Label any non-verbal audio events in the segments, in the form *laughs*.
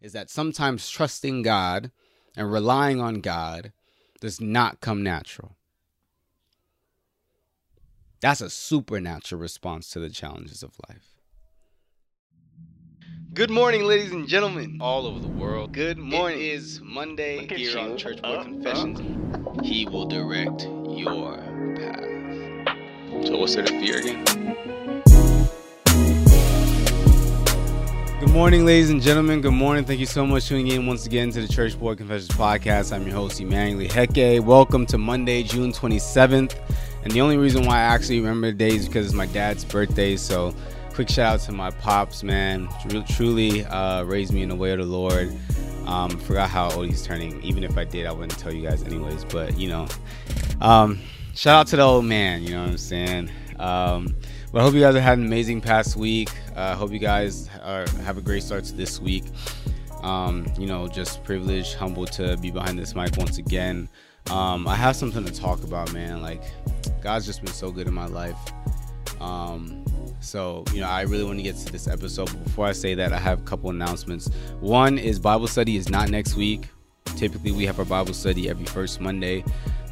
is that sometimes trusting God and relying on God does not come natural. That's a supernatural response to the challenges of life. Good morning, ladies and gentlemen, all over the world. Good morning. It is Monday here you. on Church Boy uh, Confessions. Uh. He will direct your path. So, what's there to fear again? Good morning, ladies and gentlemen. Good morning. Thank you so much for tuning in once again to the Church Boy Confessions podcast. I'm your host, Emmanuel Heke. Welcome to Monday, June 27th. And the only reason why I actually remember the day is because it's my dad's birthday. So, quick shout out to my pops, man. Truly uh, raised me in the way of the Lord. Um, forgot how old he's turning. Even if I did, I wouldn't tell you guys anyways. But you know, um, shout out to the old man. You know what I'm saying? Um, but I hope you guys have had an amazing past week. I uh, hope you guys are, have a great start to this week. Um, you know, just privileged, humbled to be behind this mic once again. Um, I have something to talk about, man. Like, God's just been so good in my life. Um, so, you know, I really want to get to this episode. But before I say that, I have a couple announcements. One is Bible study is not next week. Typically, we have our Bible study every first Monday.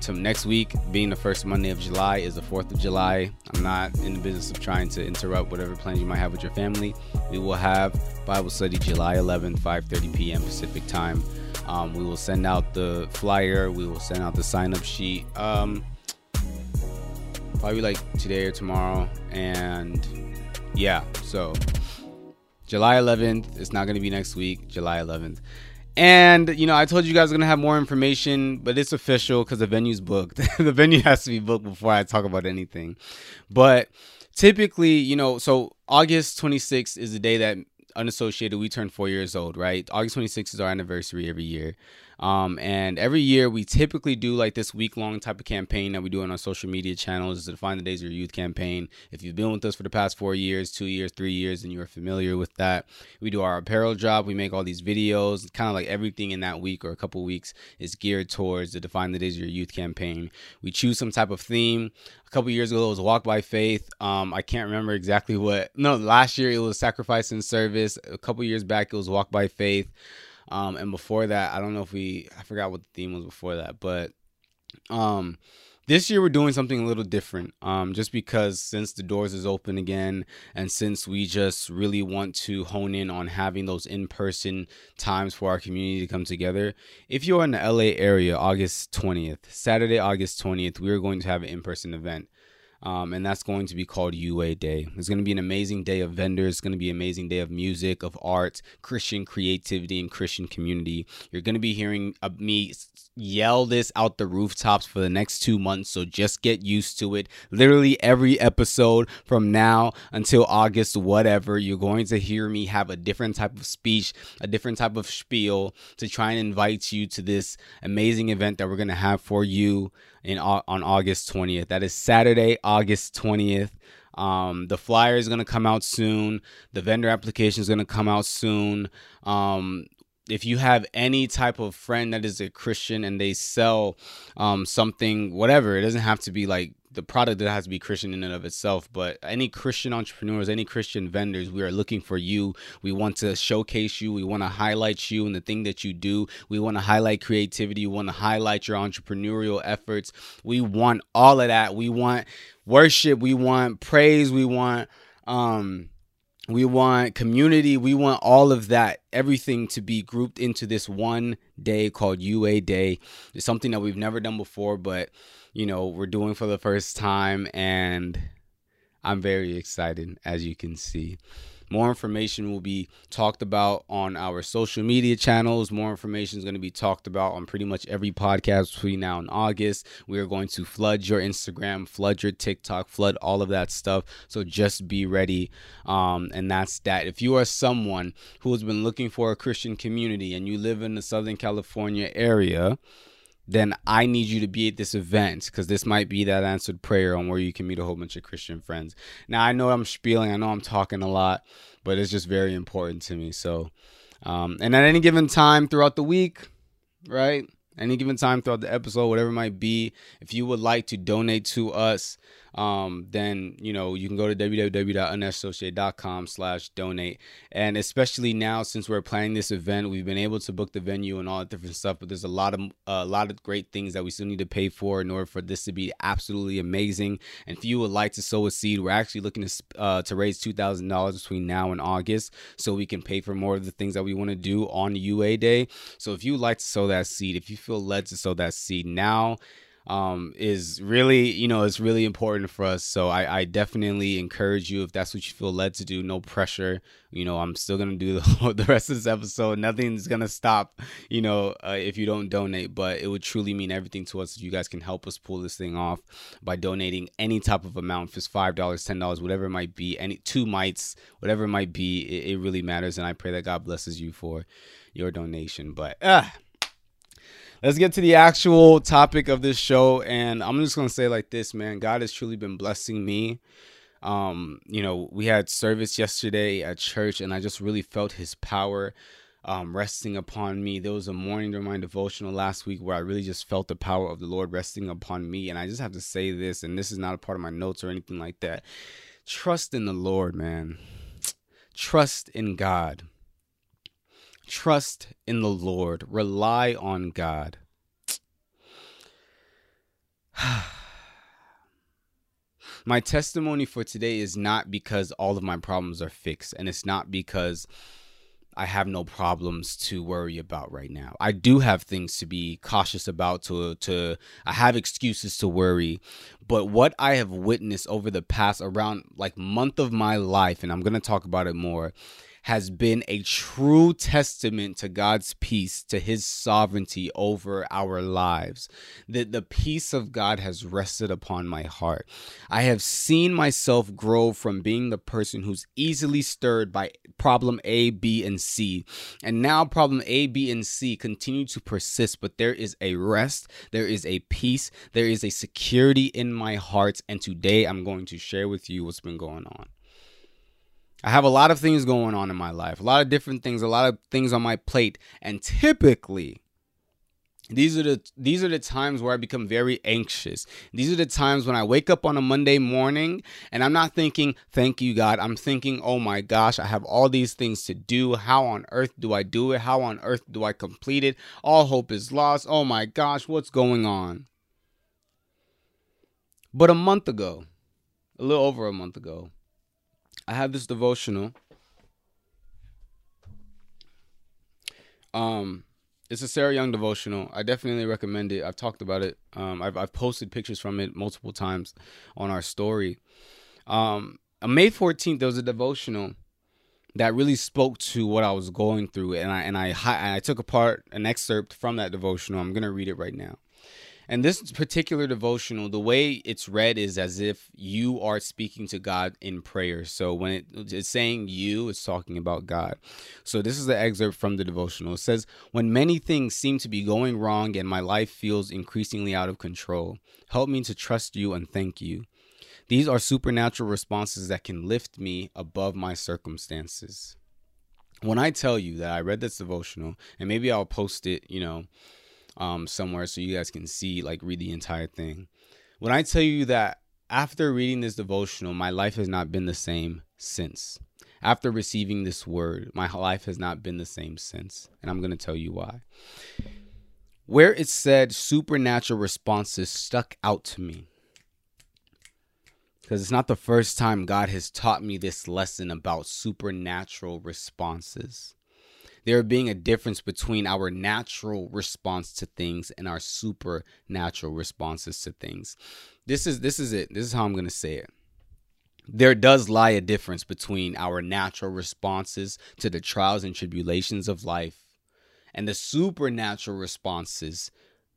To next week, being the first Monday of July, is the 4th of July. I'm not in the business of trying to interrupt whatever plans you might have with your family. We will have Bible study July 11th, 5:30 p.m. Pacific time. Um, we will send out the flyer. We will send out the sign up sheet. Um, probably like today or tomorrow. And yeah, so July 11th. It's not going to be next week, July 11th. And you know, I told you guys are gonna have more information, but it's official because the venue's booked. *laughs* the venue has to be booked before I talk about anything. But typically, you know, so August 26th is the day that unassociated we turn four years old, right? August 26th is our anniversary every year. Um, and every year we typically do like this week long type of campaign that we do on our social media channels to define the days of your youth campaign. If you've been with us for the past four years, two years, three years, and you're familiar with that, we do our apparel drop. We make all these videos, kind of like everything in that week or a couple weeks is geared towards the define the days of your youth campaign. We choose some type of theme. A couple years ago, it was Walk by Faith. Um, I can't remember exactly what. No, last year it was Sacrifice and Service. A couple years back, it was Walk by Faith. Um, and before that, I don't know if we, I forgot what the theme was before that, but um, this year we're doing something a little different. Um, just because since the doors is open again, and since we just really want to hone in on having those in-person times for our community to come together. If you're in the LA area, August 20th, Saturday, August 20th, we are going to have an in-person event. Um, and that's going to be called UA Day. It's going to be an amazing day of vendors. It's going to be an amazing day of music, of art, Christian creativity, and Christian community. You're going to be hearing me yell this out the rooftops for the next two months. So just get used to it. Literally every episode from now until August, whatever, you're going to hear me have a different type of speech, a different type of spiel to try and invite you to this amazing event that we're going to have for you in on August 20th. That is Saturday, August 20th. Um, the flyer is going to come out soon. The vendor application is going to come out soon. Um, if you have any type of friend that is a Christian and they sell um, something, whatever, it doesn't have to be like the product that has to be Christian in and of itself, but any Christian entrepreneurs, any Christian vendors, we are looking for you. We want to showcase you. We want to highlight you and the thing that you do. We want to highlight creativity. We want to highlight your entrepreneurial efforts. We want all of that. We want worship. We want praise. We want um we want community. We want all of that everything to be grouped into this one day called ua day. It's something that we've never done before but you know we're doing for the first time and i'm very excited as you can see more information will be talked about on our social media channels. More information is going to be talked about on pretty much every podcast between now and August. We are going to flood your Instagram, flood your TikTok, flood all of that stuff. So just be ready. Um, and that's that. If you are someone who has been looking for a Christian community and you live in the Southern California area, then I need you to be at this event because this might be that answered prayer on where you can meet a whole bunch of Christian friends. Now, I know I'm spieling, I know I'm talking a lot, but it's just very important to me. So, um, and at any given time throughout the week, right? Any given time throughout the episode, whatever it might be, if you would like to donate to us, um, then you know you can go to www.unassociated.com slash donate. And especially now since we're planning this event we've been able to book the venue and all that different stuff but there's a lot of a lot of great things that we still need to pay for in order for this to be absolutely amazing. And if you would like to sow a seed we're actually looking to uh, to raise $2000 between now and august so we can pay for more of the things that we want to do on ua day. So if you would like to sow that seed if you feel led to sow that seed now um, is really, you know, it's really important for us. So I, I definitely encourage you if that's what you feel led to do. No pressure. You know, I'm still gonna do the, *laughs* the rest of this episode. Nothing's gonna stop. You know, uh, if you don't donate, but it would truly mean everything to us if you guys can help us pull this thing off by donating any type of amount. If it's five dollars, ten dollars, whatever it might be, any two mites, whatever it might be, it, it really matters. And I pray that God blesses you for your donation. But ah. Uh, let's get to the actual topic of this show. And I'm just gonna say like this, man. God has truly been blessing me. Um, you know, we had service yesterday at church, and I just really felt His power. Um, resting upon me. There was a morning during my devotional last week where I really just felt the power of the Lord resting upon me. And I just have to say this, and this is not a part of my notes or anything like that. Trust in the Lord, man. Trust in God. Trust in the Lord. Rely on God. *sighs* my testimony for today is not because all of my problems are fixed, and it's not because I have no problems to worry about right now. I do have things to be cautious about to to I have excuses to worry, but what I have witnessed over the past around like month of my life and I'm going to talk about it more has been a true testament to God's peace, to his sovereignty over our lives. That the peace of God has rested upon my heart. I have seen myself grow from being the person who's easily stirred by problem A, B, and C. And now problem A, B, and C continue to persist, but there is a rest, there is a peace, there is a security in my heart. And today I'm going to share with you what's been going on. I have a lot of things going on in my life, a lot of different things, a lot of things on my plate, and typically these are the these are the times where I become very anxious. These are the times when I wake up on a Monday morning and I'm not thinking, "Thank you, God." I'm thinking, "Oh my gosh, I have all these things to do. How on earth do I do it? How on earth do I complete it? All hope is lost. Oh my gosh, what's going on?" But a month ago, a little over a month ago, I have this devotional. Um, it's a Sarah Young devotional. I definitely recommend it. I've talked about it. Um, I've I've posted pictures from it multiple times on our story. Um, on May 14th, there was a devotional that really spoke to what I was going through, and I and I I took apart an excerpt from that devotional. I'm gonna read it right now. And this particular devotional, the way it's read is as if you are speaking to God in prayer. So when it, it's saying you, it's talking about God. So this is the excerpt from the devotional. It says, When many things seem to be going wrong and my life feels increasingly out of control, help me to trust you and thank you. These are supernatural responses that can lift me above my circumstances. When I tell you that I read this devotional, and maybe I'll post it, you know, um, somewhere so you guys can see, like, read the entire thing. When I tell you that after reading this devotional, my life has not been the same since. After receiving this word, my life has not been the same since. And I'm going to tell you why. Where it said supernatural responses stuck out to me. Because it's not the first time God has taught me this lesson about supernatural responses there being a difference between our natural response to things and our supernatural responses to things. This is this is it. This is how I'm going to say it. There does lie a difference between our natural responses to the trials and tribulations of life and the supernatural responses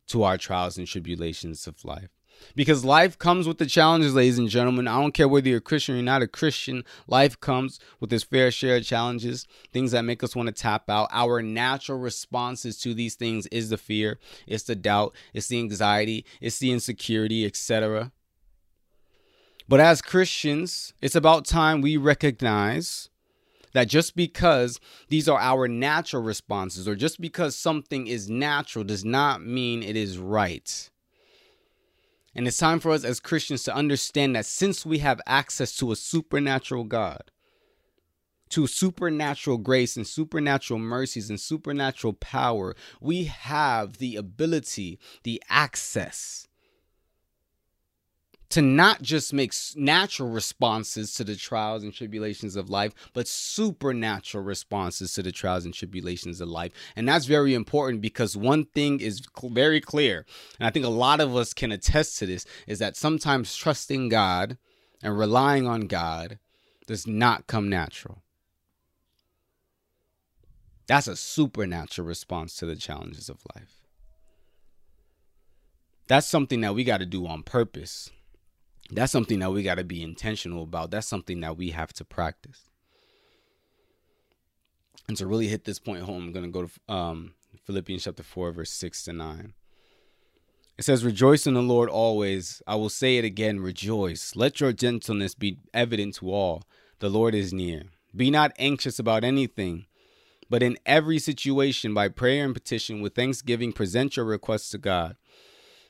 to our trials and tribulations of life. Because life comes with the challenges, ladies and gentlemen. I don't care whether you're a Christian or you're not a Christian. Life comes with its fair share of challenges, things that make us want to tap out. Our natural responses to these things is the fear, it's the doubt, it's the anxiety, it's the insecurity, etc. But as Christians, it's about time we recognize that just because these are our natural responses or just because something is natural does not mean it is right. And it's time for us as Christians to understand that since we have access to a supernatural God, to supernatural grace and supernatural mercies and supernatural power, we have the ability, the access to not just make natural responses to the trials and tribulations of life, but supernatural responses to the trials and tribulations of life. And that's very important because one thing is very clear, and I think a lot of us can attest to this, is that sometimes trusting God and relying on God does not come natural. That's a supernatural response to the challenges of life. That's something that we got to do on purpose that's something that we got to be intentional about. That's something that we have to practice. And to really hit this point home, I'm going to go to um, Philippians chapter 4, verse 6 to 9. It says, Rejoice in the Lord always. I will say it again, rejoice. Let your gentleness be evident to all. The Lord is near. Be not anxious about anything, but in every situation, by prayer and petition, with thanksgiving, present your requests to God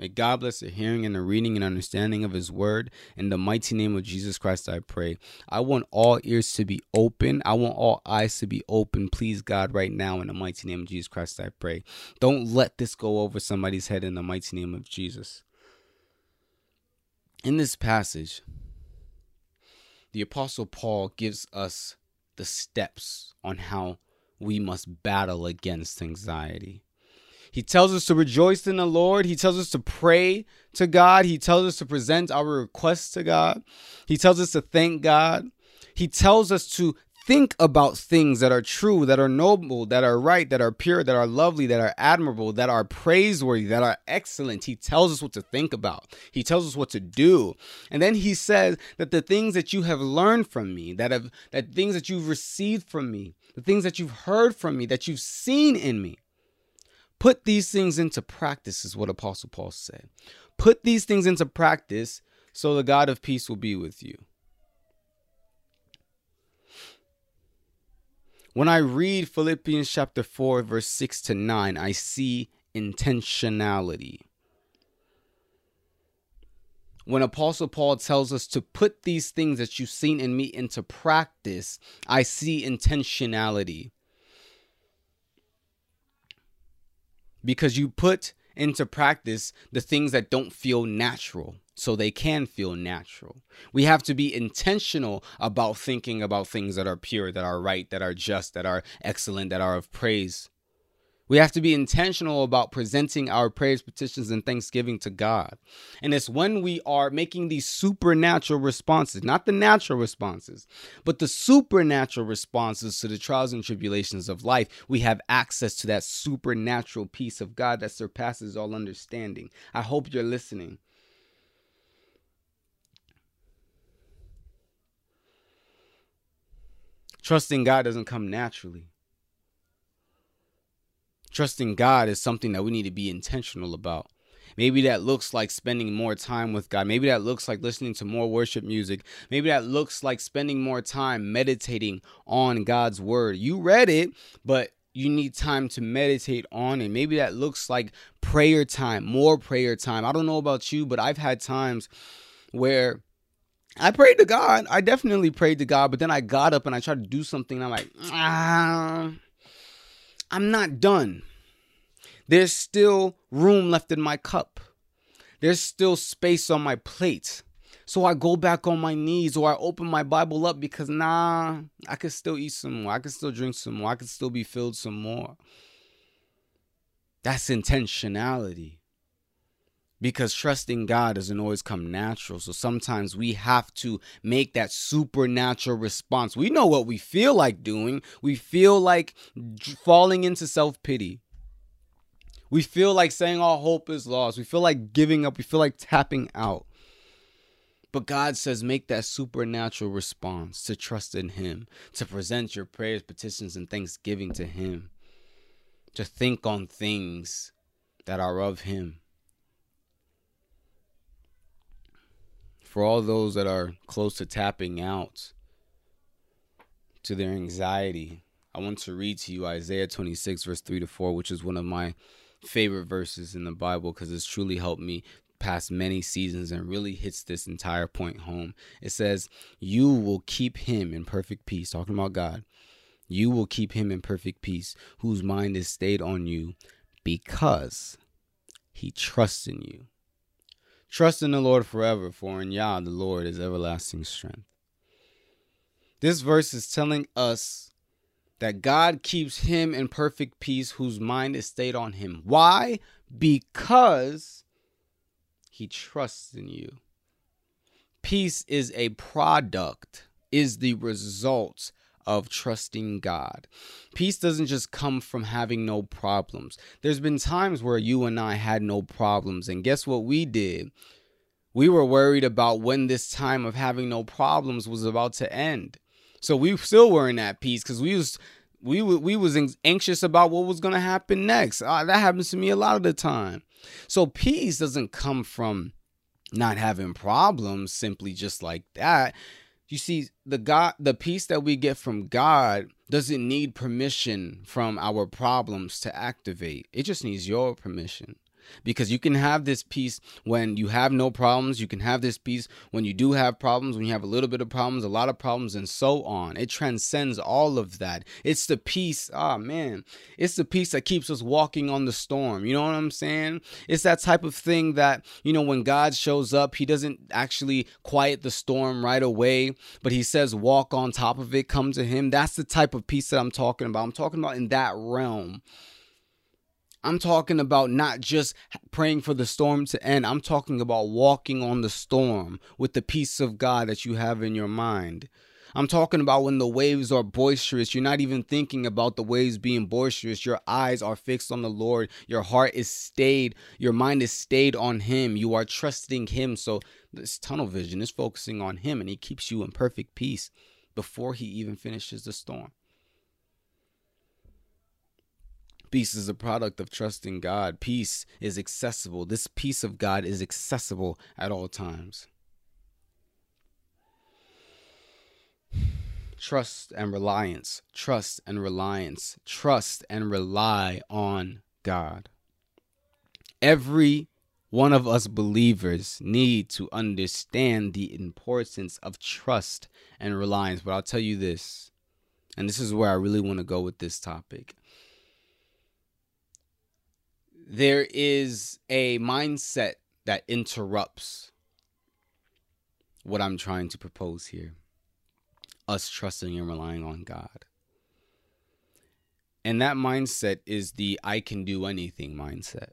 May God bless the hearing and the reading and understanding of His word. In the mighty name of Jesus Christ, I pray. I want all ears to be open. I want all eyes to be open. Please, God, right now, in the mighty name of Jesus Christ, I pray. Don't let this go over somebody's head in the mighty name of Jesus. In this passage, the Apostle Paul gives us the steps on how we must battle against anxiety. He tells us to rejoice in the Lord. He tells us to pray to God. He tells us to present our requests to God. He tells us to thank God. He tells us to think about things that are true, that are noble, that are right, that are pure, that are lovely, that are admirable, that are praiseworthy, that are excellent. He tells us what to think about. He tells us what to do. And then he says that the things that you have learned from me, that have that things that you've received from me, the things that you've heard from me, that you've seen in me, Put these things into practice, is what Apostle Paul said. Put these things into practice so the God of peace will be with you. When I read Philippians chapter 4, verse 6 to 9, I see intentionality. When Apostle Paul tells us to put these things that you've seen in me into practice, I see intentionality. Because you put into practice the things that don't feel natural so they can feel natural. We have to be intentional about thinking about things that are pure, that are right, that are just, that are excellent, that are of praise. We have to be intentional about presenting our prayers, petitions, and thanksgiving to God. And it's when we are making these supernatural responses, not the natural responses, but the supernatural responses to the trials and tribulations of life, we have access to that supernatural peace of God that surpasses all understanding. I hope you're listening. Trusting God doesn't come naturally. Trusting God is something that we need to be intentional about. Maybe that looks like spending more time with God. Maybe that looks like listening to more worship music. Maybe that looks like spending more time meditating on God's word. You read it, but you need time to meditate on it. Maybe that looks like prayer time, more prayer time. I don't know about you, but I've had times where I prayed to God. I definitely prayed to God, but then I got up and I tried to do something. I'm like, ah I'm not done. There's still room left in my cup. There's still space on my plate. So I go back on my knees or I open my Bible up because nah, I could still eat some more. I could still drink some more. I could still be filled some more. That's intentionality because trusting God doesn't always come natural. So sometimes we have to make that supernatural response. We know what we feel like doing, we feel like falling into self pity. We feel like saying all hope is lost. We feel like giving up. We feel like tapping out. But God says, make that supernatural response to trust in Him, to present your prayers, petitions, and thanksgiving to Him, to think on things that are of Him. For all those that are close to tapping out to their anxiety, I want to read to you Isaiah 26, verse 3 to 4, which is one of my favorite verses in the Bible because it's truly helped me past many seasons and really hits this entire point home. It says, You will keep him in perfect peace, talking about God. You will keep him in perfect peace, whose mind is stayed on you because he trusts in you. Trust in the Lord forever, for in Yah the Lord is everlasting strength. This verse is telling us that God keeps him in perfect peace whose mind is stayed on him. Why? Because he trusts in you. Peace is a product, is the result of trusting God. Peace doesn't just come from having no problems. There's been times where you and I had no problems, and guess what we did? We were worried about when this time of having no problems was about to end. So we still weren't at peace because we was we we was anxious about what was going to happen next. Uh, that happens to me a lot of the time. So peace doesn't come from not having problems simply just like that. You see, the God the peace that we get from God doesn't need permission from our problems to activate. It just needs your permission because you can have this peace when you have no problems. You can have this peace when you do have problems, when you have a little bit of problems, a lot of problems, and so on. It transcends all of that. It's the peace, ah, oh man, it's the peace that keeps us walking on the storm. You know what I'm saying? It's that type of thing that, you know, when God shows up, He doesn't actually quiet the storm right away, but He says, walk on top of it, come to Him. That's the type of peace that I'm talking about. I'm talking about in that realm. I'm talking about not just praying for the storm to end. I'm talking about walking on the storm with the peace of God that you have in your mind. I'm talking about when the waves are boisterous. You're not even thinking about the waves being boisterous. Your eyes are fixed on the Lord. Your heart is stayed. Your mind is stayed on Him. You are trusting Him. So this tunnel vision is focusing on Him and He keeps you in perfect peace before He even finishes the storm. Peace is a product of trusting God. Peace is accessible. This peace of God is accessible at all times. Trust and reliance. Trust and reliance. Trust and rely on God. Every one of us believers need to understand the importance of trust and reliance. But I'll tell you this, and this is where I really want to go with this topic there is a mindset that interrupts what I'm trying to propose here us trusting and relying on God. And that mindset is the I can do anything mindset.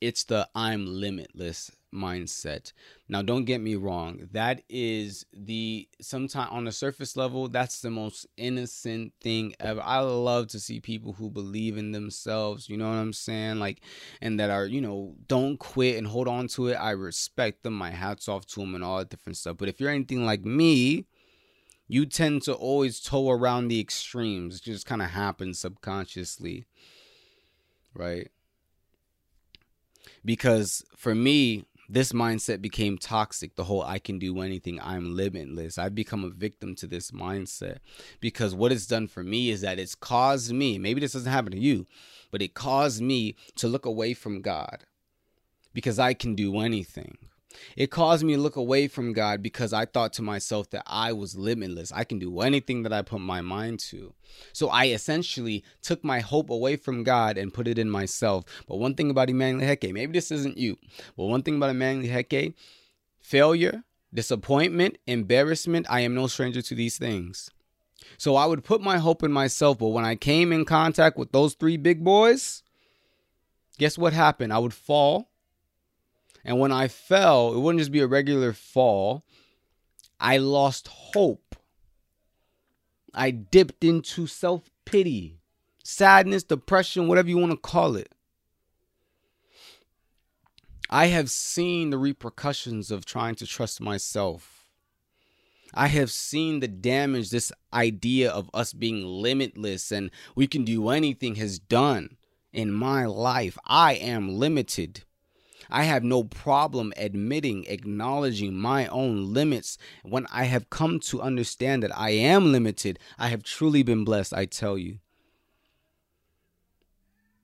It's the I'm limitless mindset. Now, don't get me wrong. That is the sometimes on the surface level, that's the most innocent thing ever. I love to see people who believe in themselves. You know what I'm saying? Like, and that are you know don't quit and hold on to it. I respect them. My hats off to them and all that different stuff. But if you're anything like me, you tend to always toe around the extremes. It just kind of happens subconsciously, right? Because for me, this mindset became toxic. The whole I can do anything, I'm limitless. I've become a victim to this mindset because what it's done for me is that it's caused me, maybe this doesn't happen to you, but it caused me to look away from God because I can do anything. It caused me to look away from God because I thought to myself that I was limitless. I can do anything that I put my mind to. So I essentially took my hope away from God and put it in myself. But one thing about Emmanuel Heke, maybe this isn't you, but one thing about Emmanuel Heke, failure, disappointment, embarrassment, I am no stranger to these things. So I would put my hope in myself, but when I came in contact with those three big boys, guess what happened? I would fall and when I fell, it wouldn't just be a regular fall. I lost hope. I dipped into self pity, sadness, depression, whatever you want to call it. I have seen the repercussions of trying to trust myself. I have seen the damage this idea of us being limitless and we can do anything has done in my life. I am limited. I have no problem admitting, acknowledging my own limits. When I have come to understand that I am limited, I have truly been blessed, I tell you.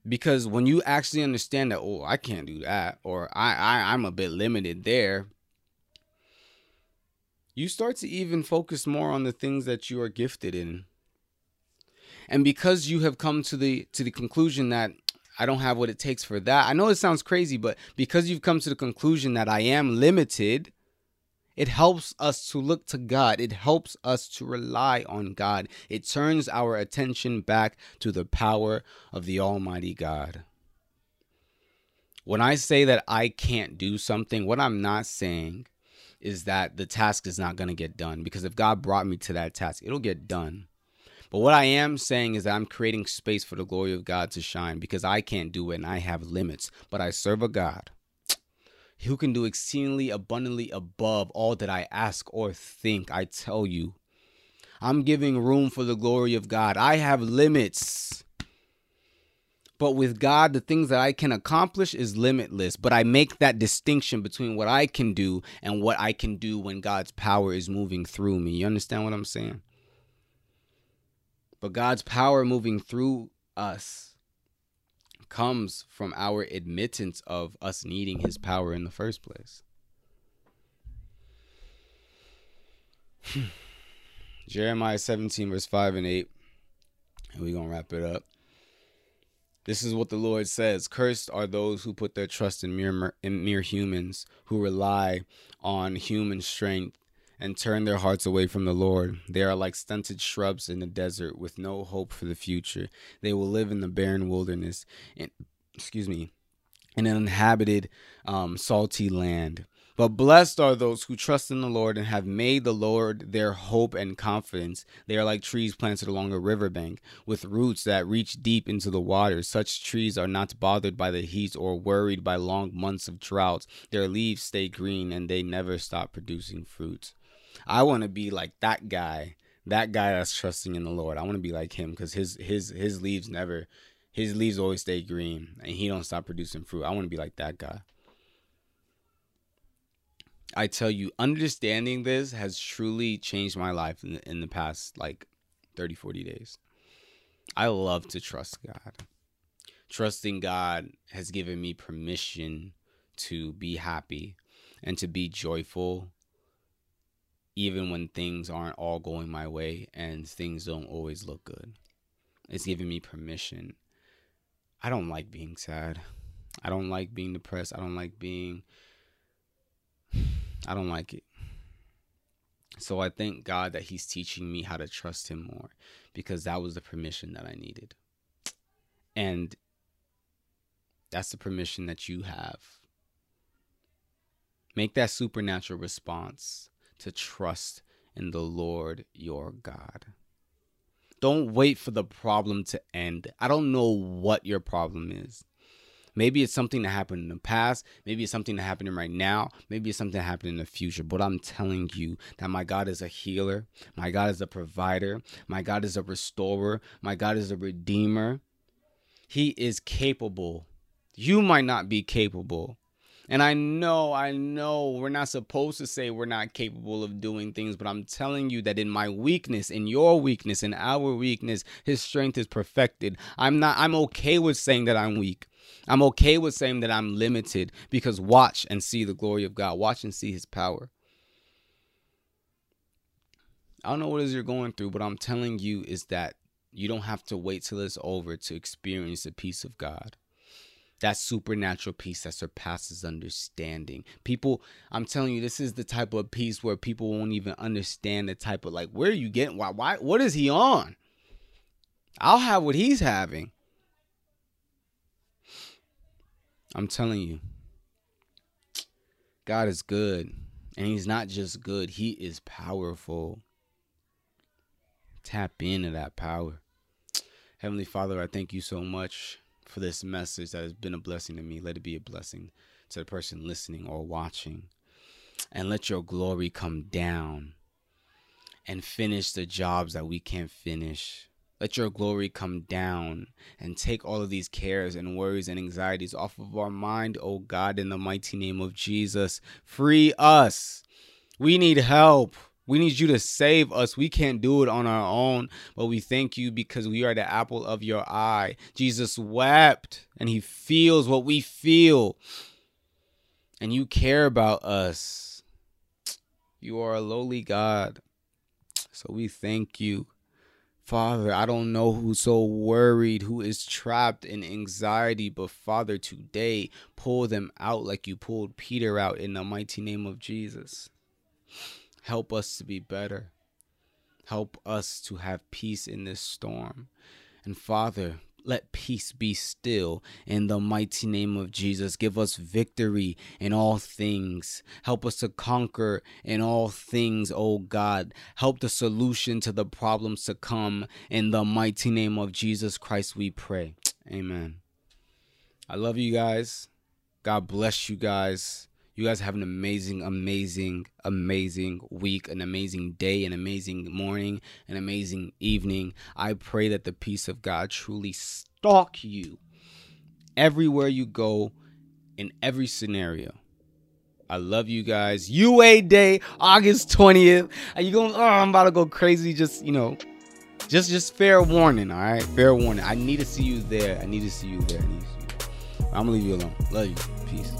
Because when you actually understand that, oh, I can't do that, or I, I I'm a bit limited there, you start to even focus more on the things that you are gifted in. And because you have come to the to the conclusion that I don't have what it takes for that. I know it sounds crazy, but because you've come to the conclusion that I am limited, it helps us to look to God. It helps us to rely on God. It turns our attention back to the power of the Almighty God. When I say that I can't do something, what I'm not saying is that the task is not going to get done because if God brought me to that task, it'll get done. But what I am saying is that I'm creating space for the glory of God to shine because I can't do it and I have limits. But I serve a God who can do exceedingly abundantly above all that I ask or think. I tell you, I'm giving room for the glory of God. I have limits. But with God, the things that I can accomplish is limitless. But I make that distinction between what I can do and what I can do when God's power is moving through me. You understand what I'm saying? But God's power moving through us comes from our admittance of us needing his power in the first place. *sighs* Jeremiah 17, verse 5 and 8. And we're going to wrap it up. This is what the Lord says Cursed are those who put their trust in mere, in mere humans, who rely on human strength and turn their hearts away from the Lord. They are like stunted shrubs in the desert with no hope for the future. They will live in the barren wilderness and excuse me, in an uninhabited um, salty land. But blessed are those who trust in the Lord and have made the Lord their hope and confidence. They are like trees planted along a riverbank, with roots that reach deep into the water. Such trees are not bothered by the heat or worried by long months of drought. Their leaves stay green and they never stop producing fruit. I want to be like that guy, that guy that's trusting in the Lord. I want to be like him because his his his leaves never, his leaves always stay green and he don't stop producing fruit. I want to be like that guy. I tell you, understanding this has truly changed my life in the, in the past like 30, 40 days. I love to trust God. Trusting God has given me permission to be happy and to be joyful even when things aren't all going my way and things don't always look good. It's giving me permission. I don't like being sad. I don't like being depressed. I don't like being. *sighs* I don't like it. So I thank God that He's teaching me how to trust Him more because that was the permission that I needed. And that's the permission that you have. Make that supernatural response to trust in the Lord your God. Don't wait for the problem to end. I don't know what your problem is. Maybe it's something that happened in the past. Maybe it's something that happening right now. Maybe it's something that happened in the future. But I'm telling you that my God is a healer. My God is a provider. My God is a restorer. My God is a redeemer. He is capable. You might not be capable, and I know, I know we're not supposed to say we're not capable of doing things, but I'm telling you that in my weakness, in your weakness, in our weakness, his strength is perfected. I'm not I'm okay with saying that I'm weak. I'm okay with saying that I'm limited because watch and see the glory of God. Watch and see his power. I don't know what it is you're going through, but I'm telling you is that you don't have to wait till it's over to experience the peace of God that supernatural peace that surpasses understanding. People, I'm telling you, this is the type of peace where people won't even understand the type of like, where are you getting? Why? Why? What is he on? I'll have what he's having. I'm telling you, God is good. And he's not just good, he is powerful. Tap into that power. Heavenly Father, I thank you so much for this message that has been a blessing to me. Let it be a blessing to the person listening or watching. And let your glory come down and finish the jobs that we can't finish. Let your glory come down and take all of these cares and worries and anxieties off of our mind, oh God, in the mighty name of Jesus. Free us. We need help. We need you to save us. We can't do it on our own, but we thank you because we are the apple of your eye. Jesus wept and he feels what we feel. And you care about us. You are a lowly God. So we thank you. Father, I don't know who's so worried, who is trapped in anxiety, but Father, today pull them out like you pulled Peter out in the mighty name of Jesus. Help us to be better. Help us to have peace in this storm. And Father, let peace be still in the mighty name of Jesus. Give us victory in all things. Help us to conquer in all things, oh God. Help the solution to the problems to come in the mighty name of Jesus Christ, we pray. Amen. I love you guys. God bless you guys. You guys have an amazing, amazing, amazing week, an amazing day, an amazing morning, an amazing evening. I pray that the peace of God truly stalk you everywhere you go in every scenario. I love you guys. UA Day, August 20th. Are you going, oh, I'm about to go crazy. Just, you know, just just fair warning, all right? Fair warning. I need to see you there. I need to see you there. I need to see you. I'm gonna leave you alone. Love you. Peace.